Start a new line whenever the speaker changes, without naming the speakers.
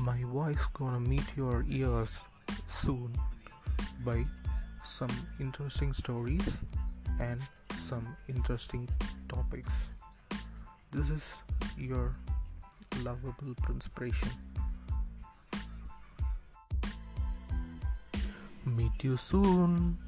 My voice gonna meet your ears soon by some interesting stories and some interesting topics. This is your lovable inspiration. Meet you soon.